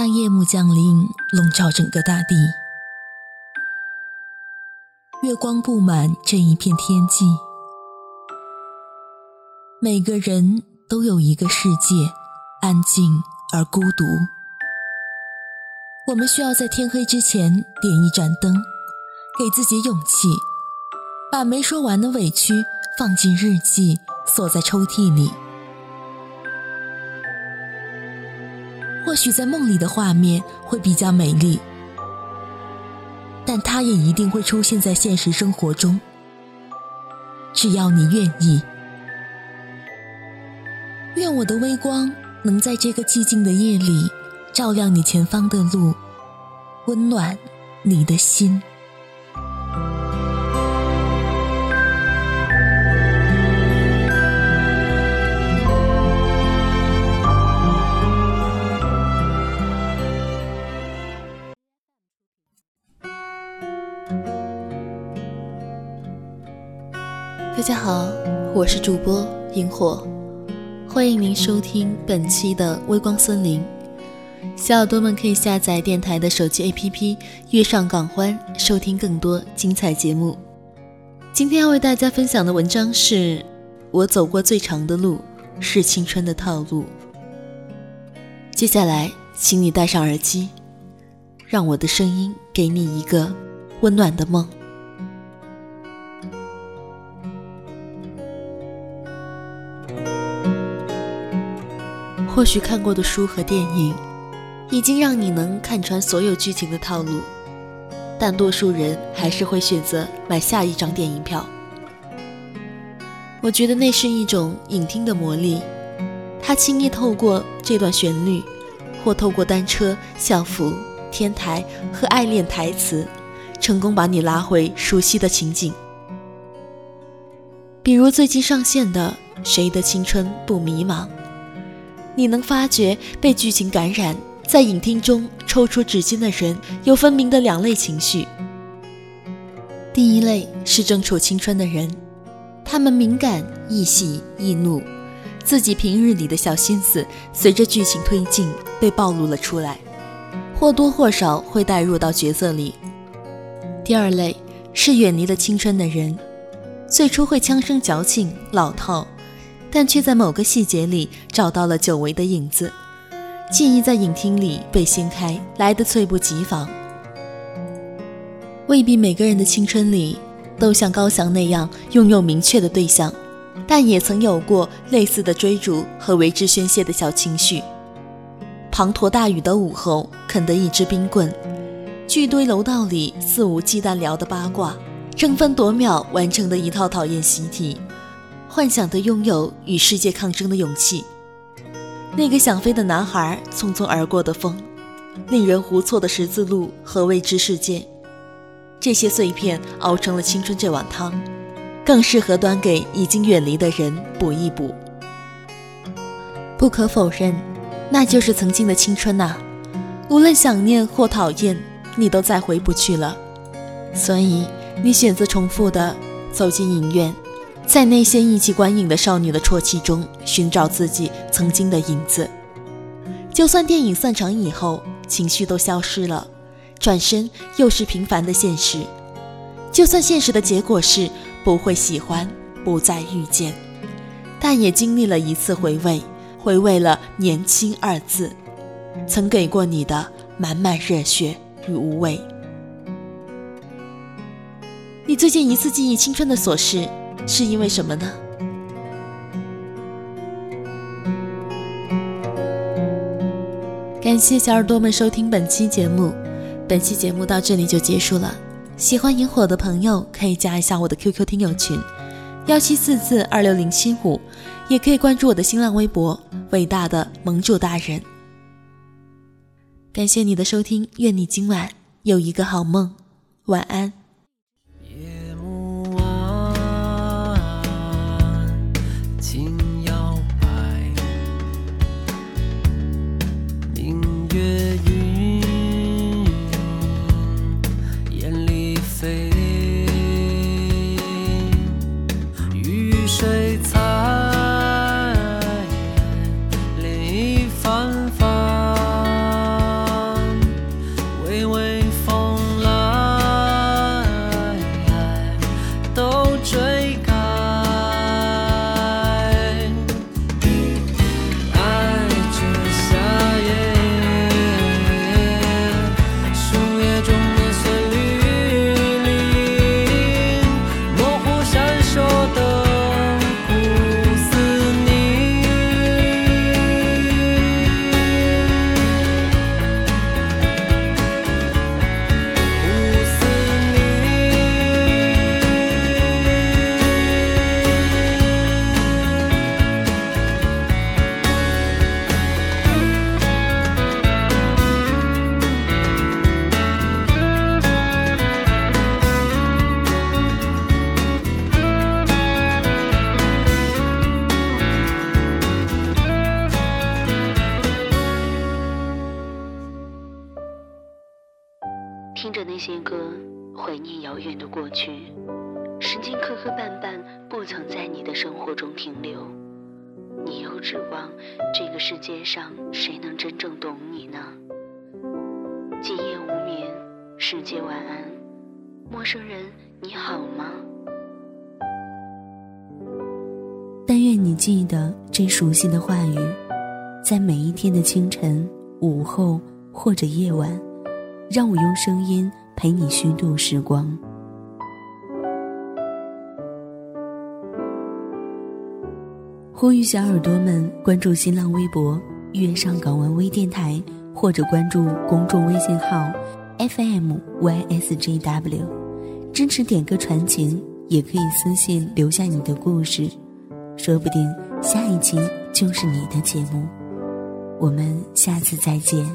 当夜幕降临，笼罩整个大地，月光布满这一片天际，每个人都有一个世界，安静而孤独。我们需要在天黑之前点一盏灯，给自己勇气，把没说完的委屈放进日记，锁在抽屉里。或许在梦里的画面会比较美丽，但它也一定会出现在现实生活中。只要你愿意，愿我的微光能在这个寂静的夜里照亮你前方的路，温暖你的心。大家好，我是主播萤火，欢迎您收听本期的微光森林。小耳朵们可以下载电台的手机 APP《月上港湾》，收听更多精彩节目。今天要为大家分享的文章是我走过最长的路是青春的套路。接下来，请你戴上耳机，让我的声音给你一个温暖的梦。或许看过的书和电影，已经让你能看穿所有剧情的套路，但多数人还是会选择买下一张电影票。我觉得那是一种影厅的魔力，它轻易透过这段旋律，或透过单车、校服、天台和爱恋台词，成功把你拉回熟悉的情景。比如最近上线的《谁的青春不迷茫》。你能发觉被剧情感染，在影厅中抽出纸巾的人有分明的两类情绪。第一类是正处青春的人，他们敏感易喜易怒，自己平日里的小心思随着剧情推进被暴露了出来，或多或少会带入到角色里。第二类是远离了青春的人，最初会枪声矫情老套。但却在某个细节里找到了久违的影子，记忆在影厅里被掀开，来得猝不及防。未必每个人的青春里都像高翔那样拥有明确的对象，但也曾有过类似的追逐和为之宣泄的小情绪。滂沱大雨的午后，啃得一支冰棍，聚堆楼道里肆无忌惮聊的八卦，争分夺秒完成的一套讨厌习题。幻想的拥有与世界抗争的勇气，那个想飞的男孩匆匆而过的风，令人胡措的十字路和未知世界，这些碎片熬成了青春这碗汤，更适合端给已经远离的人补一补。不可否认，那就是曾经的青春呐，无论想念或讨厌，你都再回不去了，所以你选择重复的走进影院。在那些一起观影的少女的啜泣中，寻找自己曾经的影子。就算电影散场以后，情绪都消失了，转身又是平凡的现实。就算现实的结果是不会喜欢，不再遇见，但也经历了一次回味，回味了“年轻”二字，曾给过你的满满热血与无畏。你最近一次记忆青春的琐事。是因为什么呢？感谢小耳朵们收听本期节目，本期节目到这里就结束了。喜欢萤火的朋友可以加一下我的 QQ 听友群幺七四四二六零七五，也可以关注我的新浪微博伟大的盟主大人。感谢你的收听，愿你今晚有一个好梦，晚安。听着那些歌，怀念遥远的过去。时间磕磕绊绊，不曾在你的生活中停留。你又指望这个世界上谁能真正懂你呢？今夜无眠，世界晚安，陌生人你好吗？但愿你记得这熟悉的话语，在每一天的清晨、午后或者夜晚，让我用声音陪你虚度时光。呼吁小耳朵们关注新浪微博“月上港湾微电台”，或者关注公众微信号 “FMYSJW”，支持点歌传情，也可以私信留下你的故事，说不定下一期就是你的节目。我们下次再见。